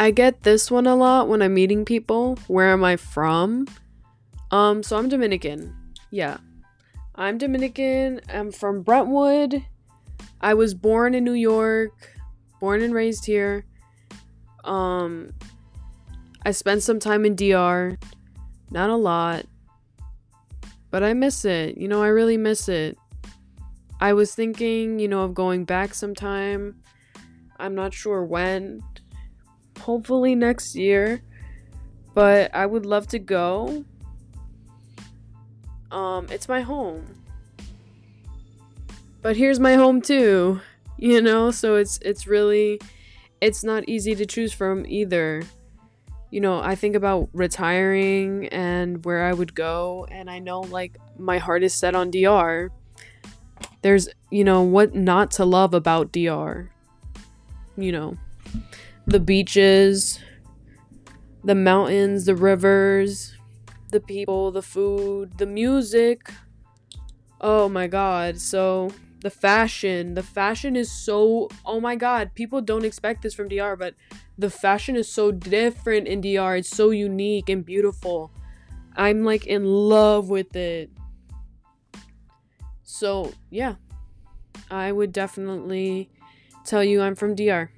I get this one a lot when I'm meeting people. Where am I from? Um, so I'm Dominican. Yeah. I'm Dominican. I'm from Brentwood. I was born in New York, born and raised here. Um I spent some time in DR. Not a lot. But I miss it. You know, I really miss it. I was thinking, you know, of going back sometime. I'm not sure when. Hopefully next year. But I would love to go. Um, it's my home. But here's my home too. You know, so it's it's really it's not easy to choose from either. You know, I think about retiring and where I would go and I know like my heart is set on DR. There's, you know, what not to love about DR. You know, the beaches, the mountains, the rivers, the people, the food, the music. Oh my god. So, the fashion, the fashion is so oh my god, people don't expect this from DR, but the fashion is so different in DR. It's so unique and beautiful. I'm like in love with it. So, yeah. I would definitely tell you I'm from DR.